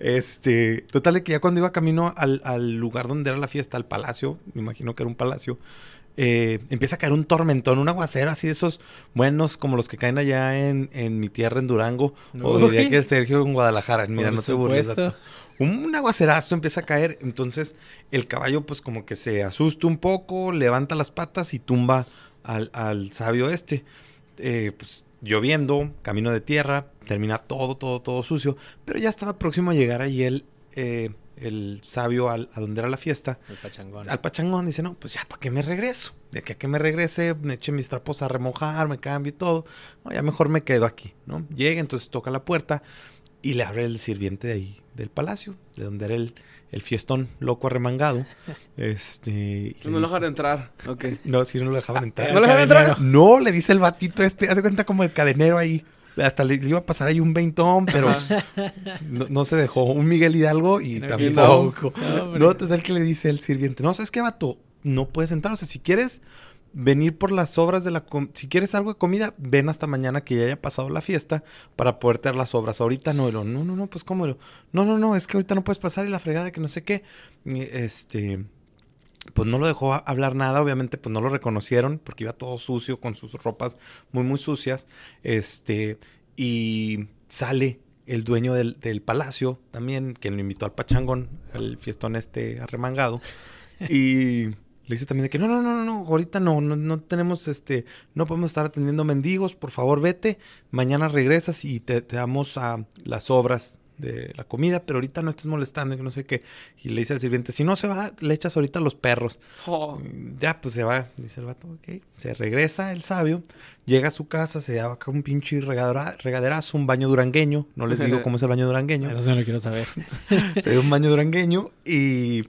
Este. Total de que ya cuando iba camino al, al lugar donde era la fiesta, al palacio, me imagino que era un palacio, eh, empieza a caer un tormentón, un aguacero así de esos buenos como los que caen allá en, en mi tierra, en Durango. O Uy. diría que el Sergio en Guadalajara. Mira, Por no te burles. Un, un aguacerazo empieza a caer. Entonces el caballo, pues como que se asusta un poco, levanta las patas y tumba al, al sabio este. Eh, pues lloviendo, camino de tierra, termina todo, todo, todo sucio. Pero ya estaba próximo a llegar ahí el, eh, el sabio al- a donde era la fiesta. El pachangón. Al pachangón dice, no, pues ya, ¿para qué me regreso? De aquí a que me regrese, me eche mis trapos a remojar, me cambio y todo. No, ya mejor me quedo aquí, ¿no? Llega, entonces toca la puerta y le abre el sirviente de ahí, del palacio, de donde era el, el fiestón loco arremangado. este... No lo dejan entrar. Ok. No, sí, no lo dejaban entrar. ¿No lo dejaban entrar? No, le dice el batito este, hace cuenta como el cadenero ahí. Hasta le, le iba a pasar ahí un veintón, pero no, no se dejó. Un Miguel Hidalgo y No, tampoco. no. No, total que le dice el sirviente, no, ¿sabes qué, vato? no puedes entrar. O sea, si quieres venir por las obras de la... Si quieres algo de comida, ven hasta mañana que ya haya pasado la fiesta para poder tener las obras. Ahorita no, no, no, no, pues cómo, lo, no, no, no, es que ahorita no puedes pasar y la fregada que no sé qué. Este, pues no lo dejó hablar nada, obviamente pues no lo reconocieron porque iba todo sucio con sus ropas muy muy sucias. Este, y sale el dueño del, del palacio también, quien lo invitó al pachangón, al fiestón este arremangado. y le dice también de que no, no, no, no, ahorita no, no, no tenemos este, no podemos estar atendiendo mendigos, por favor vete, mañana regresas y te, te damos a las obras de la comida, pero ahorita no estés molestando y que no sé qué. Y le dice al sirviente, si no se va, le echas ahorita a los perros. Oh, Ya, pues se va, dice el vato, ok. Se regresa el sabio, llega a su casa, se da acá un pinche regadera- regaderazo, un baño durangueño. No les digo cómo es el baño durangueño. Eso no lo quiero saber. se dio un baño durangueño y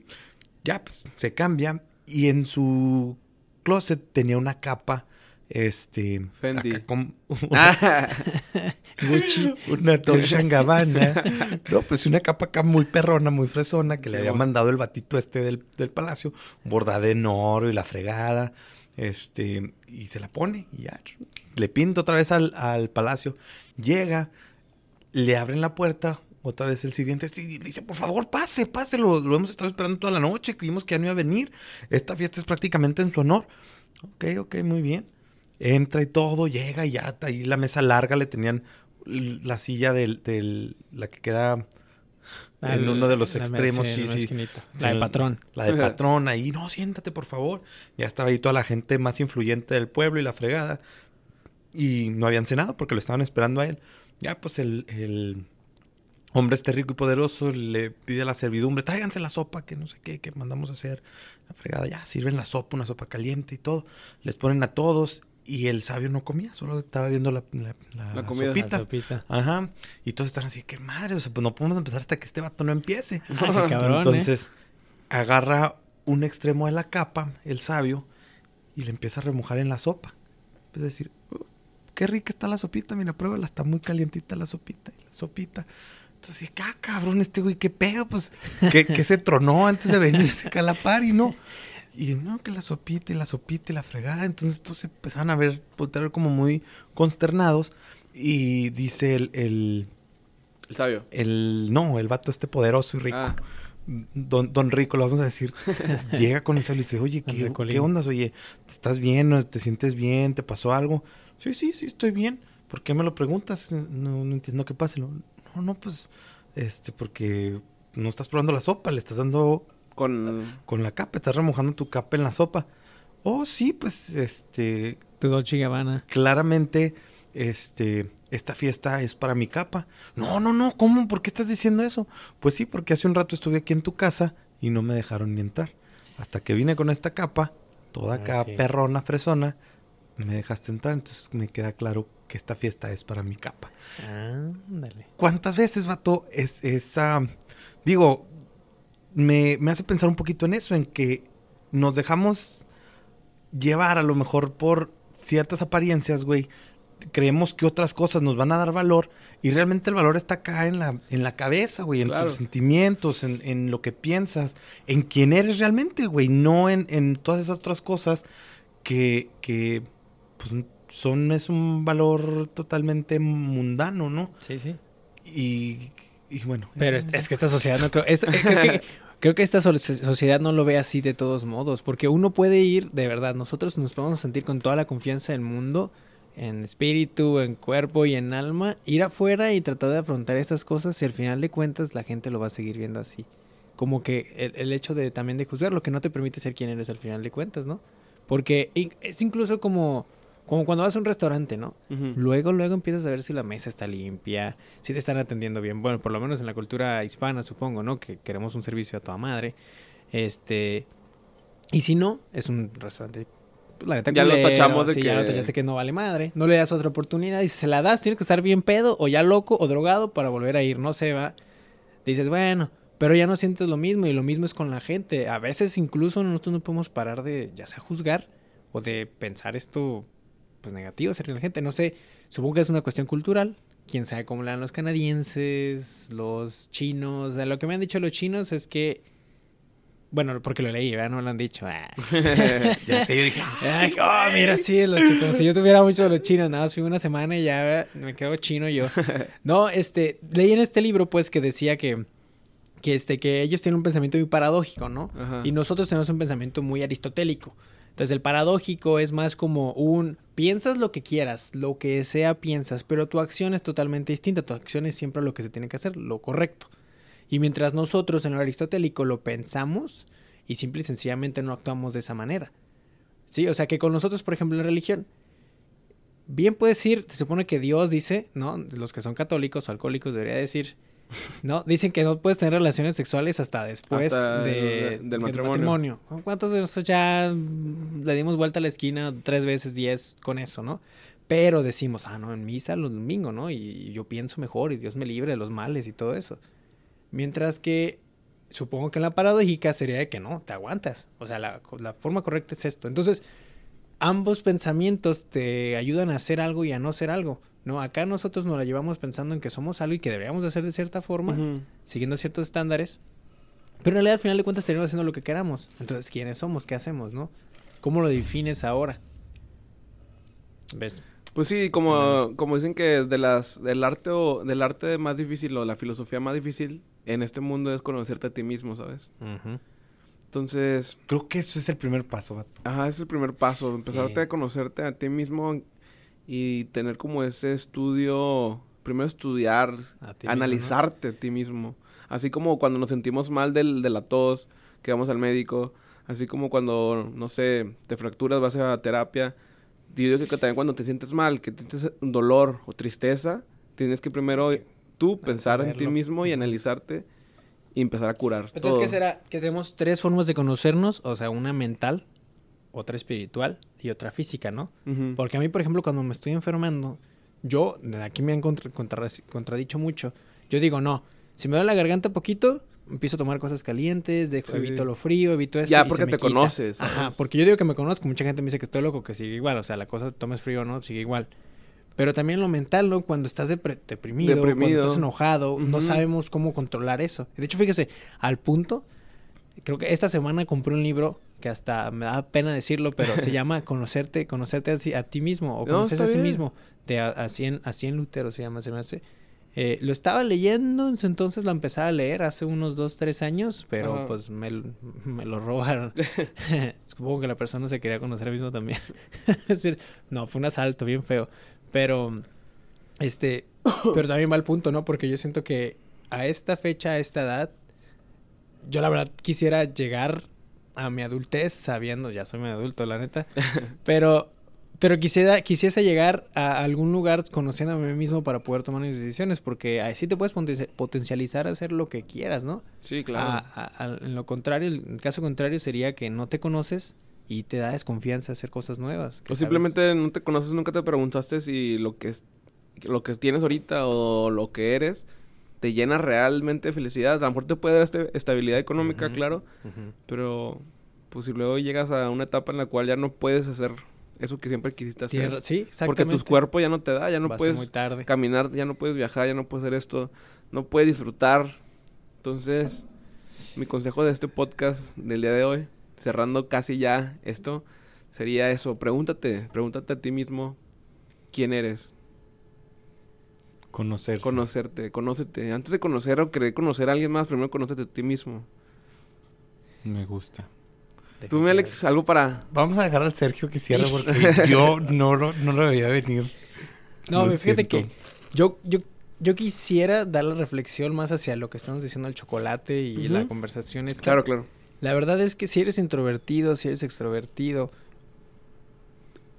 ya, pues se cambia. Y en su closet tenía una capa, este... Fendi. acá con- Ah, Gucci, una Dolce Gabbana. No, pues una capa acá muy perrona, muy fresona, que le había bueno. mandado el batito este del, del palacio, bordada en oro y la fregada. Este, y se la pone y ya. Le pinta otra vez al, al palacio. Llega, le abren la puerta. Otra vez el siguiente y dice, por favor, pase, pase, lo, lo hemos estado esperando toda la noche, creímos que ya no iba a venir. Esta fiesta es prácticamente en su honor. Ok, ok, muy bien. Entra y todo, llega y ya está ahí la mesa larga, le tenían la silla del, del la que queda en uno de los La extremos, sí, sí. Sí, La de patrón. La de patrón ahí, no, siéntate por favor. Ya estaba ahí toda la gente más influyente del pueblo y la fregada. Y no habían cenado porque lo estaban esperando a él. Ya, pues el, el hombre este rico y poderoso le pide a la servidumbre, tráiganse la sopa, que no sé qué, que mandamos a hacer. La fregada, ya, sirven la sopa, una sopa caliente y todo. Les ponen a todos y el sabio no comía, solo estaba viendo la, la, la La comida. sopita. La sopita. Ajá. Y todos están así, qué madre, o sea, pues no podemos empezar hasta que este vato no empiece. Qué cabrón, ¿eh? Entonces, agarra un extremo de la capa, el sabio, y le empieza a remojar en la sopa. Es decir, "Oh, qué rica está la sopita, mira, pruébala, está muy calientita la sopita, y la sopita. Entonces, ah, cabrón, este güey, qué pedo, pues, que, que se tronó antes de venir a ese calapar y no. Y no, que la sopita y la sopita y la fregada. Entonces, todos se empezaron a ver, voltear a ver como muy consternados. Y dice el, el, el sabio. el, no, el vato este poderoso y rico. Ah, Don, don Rico, lo vamos a decir. Llega con el sabio y dice, oye, ¿qué. ¿qué ondas? Oye, ¿estás bien? ¿No ¿Te sientes bien? ¿Te pasó algo? Sí, sí, sí, estoy bien. ¿Por qué me lo preguntas? No, no entiendo qué pasa. No, no, pues, este, porque no estás probando la sopa, le estás dando con... con la capa, estás remojando tu capa en la sopa. Oh, sí, pues, este, Tu Dolce Gabbana. claramente, este, esta fiesta es para mi capa. No, no, no, ¿cómo? ¿Por qué estás diciendo eso? Pues sí, porque hace un rato estuve aquí en tu casa y no me dejaron ni entrar. Hasta que vine con esta capa, toda acá Ah, sí. perrona, fresona, me dejaste entrar. Entonces me queda claro que esta fiesta es para mi capa. Ándale. ¿Cuántas veces, vato, es esa... Digo, me, me hace pensar un poquito en eso, en que nos dejamos llevar a lo mejor por ciertas apariencias, güey. Creemos que otras cosas nos van a dar valor y realmente el valor está acá en la, en la cabeza, güey, en Claro. tus sentimientos, en, en lo que piensas, en quién eres realmente, güey, no en, en todas esas otras cosas que, que pues, son, es un valor totalmente mundano, ¿no? Sí, sí. Y, y bueno. Pero es, es que esta sociedad no creo. es- creo, que, creo que esta so- sociedad no lo ve así de todos modos. Porque uno puede ir, de verdad, nosotros nos podemos sentir con toda la confianza del mundo, en espíritu, en cuerpo y en alma, ir afuera y tratar de afrontar esas cosas y al final de cuentas la gente lo va a seguir viendo así. Como que el, el hecho de también de juzgar lo que no te permite ser quien eres al final de cuentas, ¿no? Porque es incluso como, como cuando vas a un restaurante, ¿no? Luego, luego empiezas a ver si la mesa está limpia, si te están atendiendo bien. Bueno, por lo menos en la cultura hispana, supongo, ¿no? Que queremos un servicio a toda madre. Este. Y si no, es un restaurante. pues, La neta, Ya lo tachamos de sí, ya lo que- tachaste que no vale madre. No le das otra oportunidad. Y si se la das, tienes que estar bien pedo, o ya loco, o drogado para volver a ir. No se va. Dices, bueno, pero ya no sientes lo mismo. Y lo mismo es con la gente. A veces, incluso, nosotros no podemos parar de, ya sea juzgar o de pensar esto pues negativo hacia la gente. No sé, supongo que es una cuestión cultural. Quién sabe cómo le dan los canadienses, los chinos. De lo que me han dicho los chinos es que Bueno, porque lo leí, ¿verdad? No me lo han dicho. Ah. Ya sé, yo dije, Ay, oh, mira, sí, los chicos. Si yo tuviera mucho de los chinos. Nada, más fui una semana y ya ¿verdad? me quedo chino yo. No, este, leí en este libro, pues, que decía que, que, este, que ellos tienen un pensamiento muy paradójico, ¿no? Ajá. Y nosotros tenemos un pensamiento muy aristotélico. Entonces, el paradójico es más como un piensas lo que quieras, lo que sea piensas, pero tu acción es totalmente distinta. Tu acción es siempre lo que se tiene que hacer, lo correcto. Y mientras nosotros en lo aristotélico lo pensamos y simple y sencillamente no actuamos de esa manera. Sí, o sea que con nosotros, por ejemplo, en religión, bien puede decir, se supone que Dios dice, ¿no? Los que son católicos o alcohólicos debería decir, ¿no? Dicen que no puedes tener relaciones sexuales hasta después Hasta de- el- del matrimonio. ¿Cuántos de nosotros ya le dimos vuelta a la esquina tres veces, diez con eso, ¿no? Pero decimos, ah, no, en misa los domingos, ¿no? Y yo pienso mejor y Dios me libre de los males y todo eso. Mientras que supongo que la paradójica sería de que no, te aguantas. O sea, la, la forma correcta es esto. Entonces, ambos pensamientos te ayudan a hacer algo y a no hacer algo. No, acá nosotros nos la llevamos pensando en que somos algo y que deberíamos de hacer de cierta forma, siguiendo ciertos estándares. Pero en realidad al final de cuentas tenemos haciendo lo que queramos. Entonces, ¿quiénes somos? ¿Qué hacemos? ¿No? ¿Cómo lo defines ahora? ¿Ves? Pues sí, como, como dicen que de las, del arte o del arte más difícil o la filosofía más difícil en este mundo es conocerte a ti mismo, ¿sabes? Entonces, creo que eso es el primer paso, vato. ajá, ese es el primer paso, empezarte Sí. a conocerte a ti mismo y tener como ese estudio, primero estudiar, A ti mismo, ¿no? analizarte a ti mismo. Así como cuando nos sentimos mal del, de la tos, que vamos al médico, así como cuando, no sé, te fracturas, vas a terapia. Yo digo que también cuando te sientes mal, que sientes dolor o tristeza, tienes que primero tú pensar en ti mismo y analizarte y empezar a curar. Entonces, todo. ¿qué será? Que tenemos tres formas de conocernos, o sea, una mental, otra espiritual y otra física, ¿no? Porque a mí, por ejemplo, cuando me estoy enfermando, yo, de aquí me han contra- contra- contradicho mucho, yo digo, no, si me duele la garganta poquito, empiezo a tomar cosas calientes, dejo, Sí. evito lo frío, evito esto. Ya, y porque se me te quita. conoces, Ajá, porque yo digo que me conozco, mucha gente me dice que estoy loco, que sigue igual, o sea, la cosa, tomes frío o no, sigue igual. Pero también lo mental, ¿no? Cuando estás depre- deprimido, cuando Deprimido. estás enojado, no sabemos cómo controlar eso. De hecho, fíjese, al punto, creo que esta semana compré un libro que hasta me da pena decirlo, pero se llama Conocerte, conocerte a, ti- a ti mismo o No, conocerse a sí bien. mismo. De a, a 100, a 100 Lutero se llama, se me hace. Eh, lo estaba leyendo, en su entonces lo empezaba a leer hace unos 2, 3 años, pero Ajá. pues me lo robaron. Supongo que la persona se quería conocer a mismo también. es decir, no, fue un asalto bien feo. Pero, este, pero también va al punto, ¿no? Porque yo siento que a esta fecha, a esta edad, yo la verdad quisiera llegar a mi adultez sabiendo, ya soy muy adulto, la neta, pero, pero quisiera, quisiese llegar a algún lugar conociendo a mí mismo para poder tomar mis decisiones, porque así te puedes poten- potencializar a hacer lo que quieras, ¿no? Sí, claro. A- a- a- en lo contrario, el el caso contrario sería que no te conoces y te da desconfianza hacer cosas nuevas. O sabes- simplemente no te conoces, nunca te preguntaste si lo que es, lo que tienes ahorita o lo que eres te llena realmente de felicidad. A lo mejor te puede dar este- estabilidad económica, claro, pero pues si luego llegas a una etapa en la cual ya no puedes hacer eso que siempre quisiste hacer. Sí, exactamente. porque tu cuerpo ya no te da, ya no Va puedes muy tarde. caminar, ya no puedes viajar, ya no puedes hacer esto, no puedes disfrutar. Entonces, mi consejo de este podcast del día de hoy, cerrando casi ya esto, sería eso, pregúntate, pregúntate a ti mismo quién eres, Conocerse. conocerte, conócete. Antes de conocer o querer conocer a alguien más, primero conócete a ti mismo. Me gusta. Tú, mi Alex, algo para... Vamos a dejar al Sergio que cierre porque yo no lo, no lo veía venir. No, Lo fíjate siento. que yo, yo, yo quisiera dar la reflexión más hacia lo que estamos diciendo el chocolate y la conversación esta. Claro, claro. La verdad es que si eres introvertido, si eres extrovertido,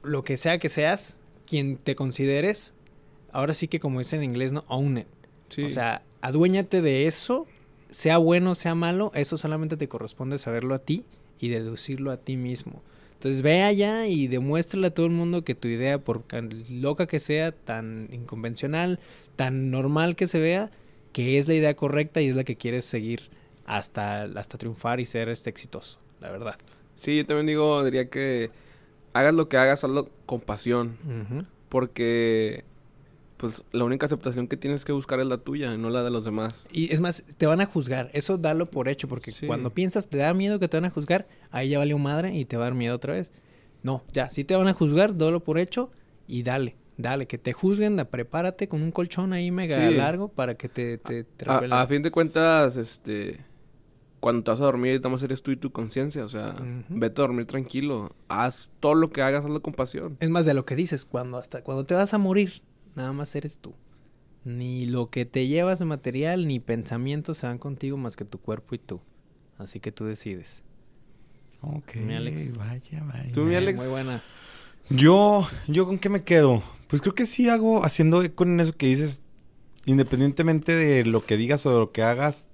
lo que sea que seas, quien te consideres, ahora sí que como dice en inglés, ¿no? Own it. Sí. O sea, aduéñate de eso, sea bueno, sea malo, eso solamente te corresponde saberlo a ti y deducirlo a ti mismo. Entonces ve allá y demuéstrale a todo el mundo que tu idea, por tan loca que sea, tan inconvencional, tan normal que se vea, que es la idea correcta y es la que quieres seguir hasta, hasta triunfar y ser este exitoso, la verdad. Sí, yo también digo, diría que hagas lo que hagas, hazlo con pasión. Porque pues la única aceptación que tienes que buscar es la tuya, no la de los demás. Y es más, te van a juzgar. Eso dalo por hecho, porque Sí. cuando piensas, te da miedo que te van a juzgar, ahí ya valió madre y te va a dar miedo otra vez. No, ya, si te van a juzgar, dalo por hecho y dale, dale, que te juzguen, prepárate con un colchón ahí mega Sí. largo para que te, te, te a fin de cuentas, este, cuando te vas a dormir, nada más eres tú y tu conciencia, o sea, vete a dormir tranquilo, haz todo lo que hagas, hazlo con pasión. Es más de lo que dices, cuando hasta cuando te vas a morir, nada más eres tú. Ni lo que te llevas de material ni pensamientos se van contigo más que tu cuerpo y tú. Así que tú decides. Ok, Mi Alex. vaya, vaya. Tú, mi Alex. Muy buena. Yo, yo con qué me quedo? Pues creo que sí hago, haciendo eco en eso que dices, independientemente de lo que digas o de lo que hagas,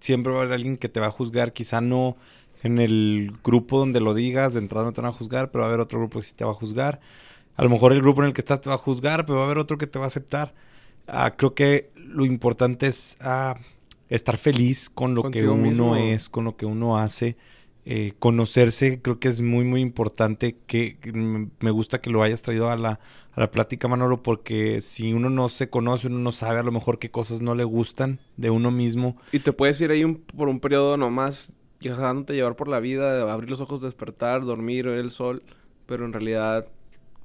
siempre va a haber alguien que te va a juzgar, quizá no en el grupo donde lo digas, de entrada no te van a juzgar, pero va a haber otro grupo que sí te va a juzgar. A lo mejor el grupo en el que estás te va a juzgar, pero va a haber otro que te va a aceptar. Ah, creo que lo importante es ah, estar feliz con lo que uno mismo. es, con lo que uno hace. Eh, conocerse creo que es muy muy importante que, me gusta que lo hayas traído a la, a la plática Manolo porque si uno no se conoce uno no sabe a lo mejor qué cosas no le gustan de uno mismo. Y te puedes ir ahí un- por un periodo nomás, dejándote llevar por la vida, abrir los ojos, despertar, dormir, ver el sol, pero en realidad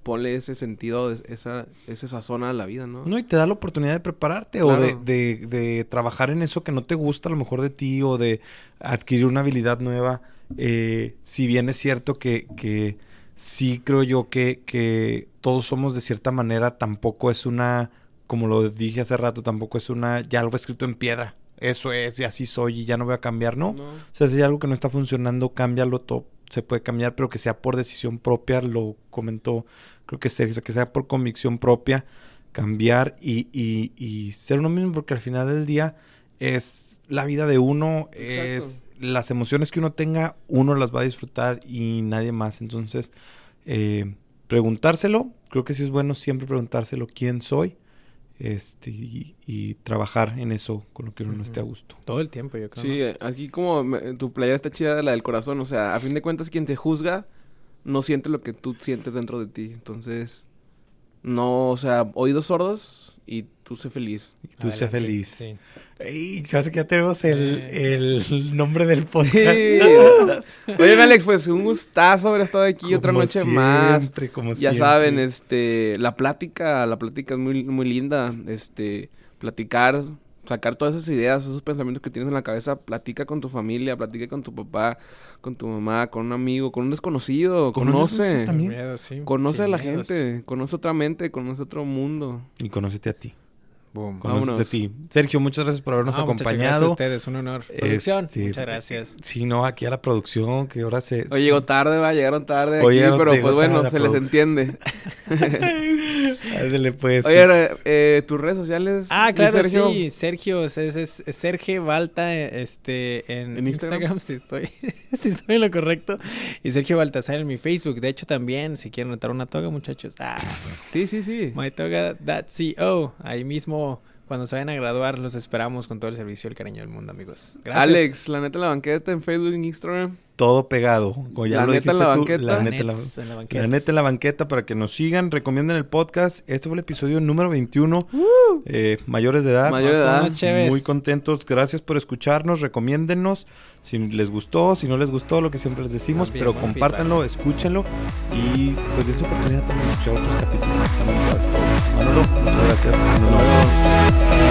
ponle ese sentido, esa, esa sazón a la vida, ¿no? no y te da la oportunidad de prepararte o de, de- de trabajar en eso que no te gusta a lo mejor de ti o de adquirir una habilidad nueva Eh, si bien es cierto que, que sí creo yo que, que todos somos de cierta manera tampoco es una como lo dije hace rato tampoco es una ya algo escrito en piedra eso es y así soy y ya no voy a cambiar no No. O sea, si hay algo que no está funcionando, cámbialo, todo se puede cambiar, pero que sea por decisión propia, lo comentó, creo que Sergio, o sea, que sea por convicción propia, cambiar y, y, y ser uno mismo, porque al final del día es la vida de uno, es las emociones que uno tenga, uno las va a disfrutar y nadie más. Entonces, eh, preguntárselo, creo que sí es bueno siempre preguntárselo quién soy. Este, y, y trabajar en eso con lo que uno no esté a gusto. Todo el tiempo, yo creo. Sí, ¿no? eh, aquí como me- tu playera está chida, la del corazón, o sea, a fin de cuentas quien te juzga no siente lo que tú sientes dentro de ti, entonces, no, o sea, oídos sordos y tú sé feliz. Y tú sé feliz. sí. Ey, hace que ya tenemos el, Eh. el nombre del podcast. Oye, Alex, pues un gustazo haber estado aquí otra noche más. siempre, como Ya siempre. saben, este, la plática, la plática es muy, muy linda, este, platicar, sacar todas esas ideas, esos pensamientos que tienes en la cabeza, platica con tu familia, platica con tu papá, con tu mamá, con un amigo, con un desconocido, Con un conoce, desconocido también. Miedo, sí. conoce Sin a la miedos. gente, conoce otra mente, conoce otro mundo. Y conócete a ti. Boom. Conócete a ti. Sergio, muchas gracias por habernos Ah, muchas gracias a acompañado. ustedes, un honor. Producción, Este, muchas gracias. Sí, no, aquí a la producción, que ahora se... Oye, llegó tarde, va, llegaron tarde Oye, aquí, no pero pues bueno, se les producción. entiende. Ándale, pues. Oye, eh, eh, tus redes sociales. Ah, claro, Sergio? sí. Sergio, es, es, Sergio Balta este, en, ¿En Instagram, Instagram? si, estoy, si estoy en lo correcto. Y Sergio Baltasar en mi Facebook. De hecho, también, si quieren notar una toga, muchachos. Ah, Sí, sí, sí. mytoga.co. Ahí mismo, cuando se vayan a graduar, los esperamos con todo el servicio y el cariño del mundo, amigos. Gracias. Alex, la neta en la banqueta en Facebook y en Instagram. Todo pegado. Como ya La lo neta en dijiste la tú, banqueta. la neta en la, Nets en la banqueta. la neta en la banqueta para que nos sigan, recomienden el podcast. Este fue el episodio número 21. Eh, mayores de edad. Mayor de edad. Chéves. Muy contentos. Gracias por escucharnos. Recomiéndennos. Si les gustó, si no les gustó, lo que siempre les decimos. Bien, pero compártanlo, escúchenlo. Y pues dense oportunidad también de escuchar otros capítulos. Todos. Manolo, muchas gracias. Nos vemos.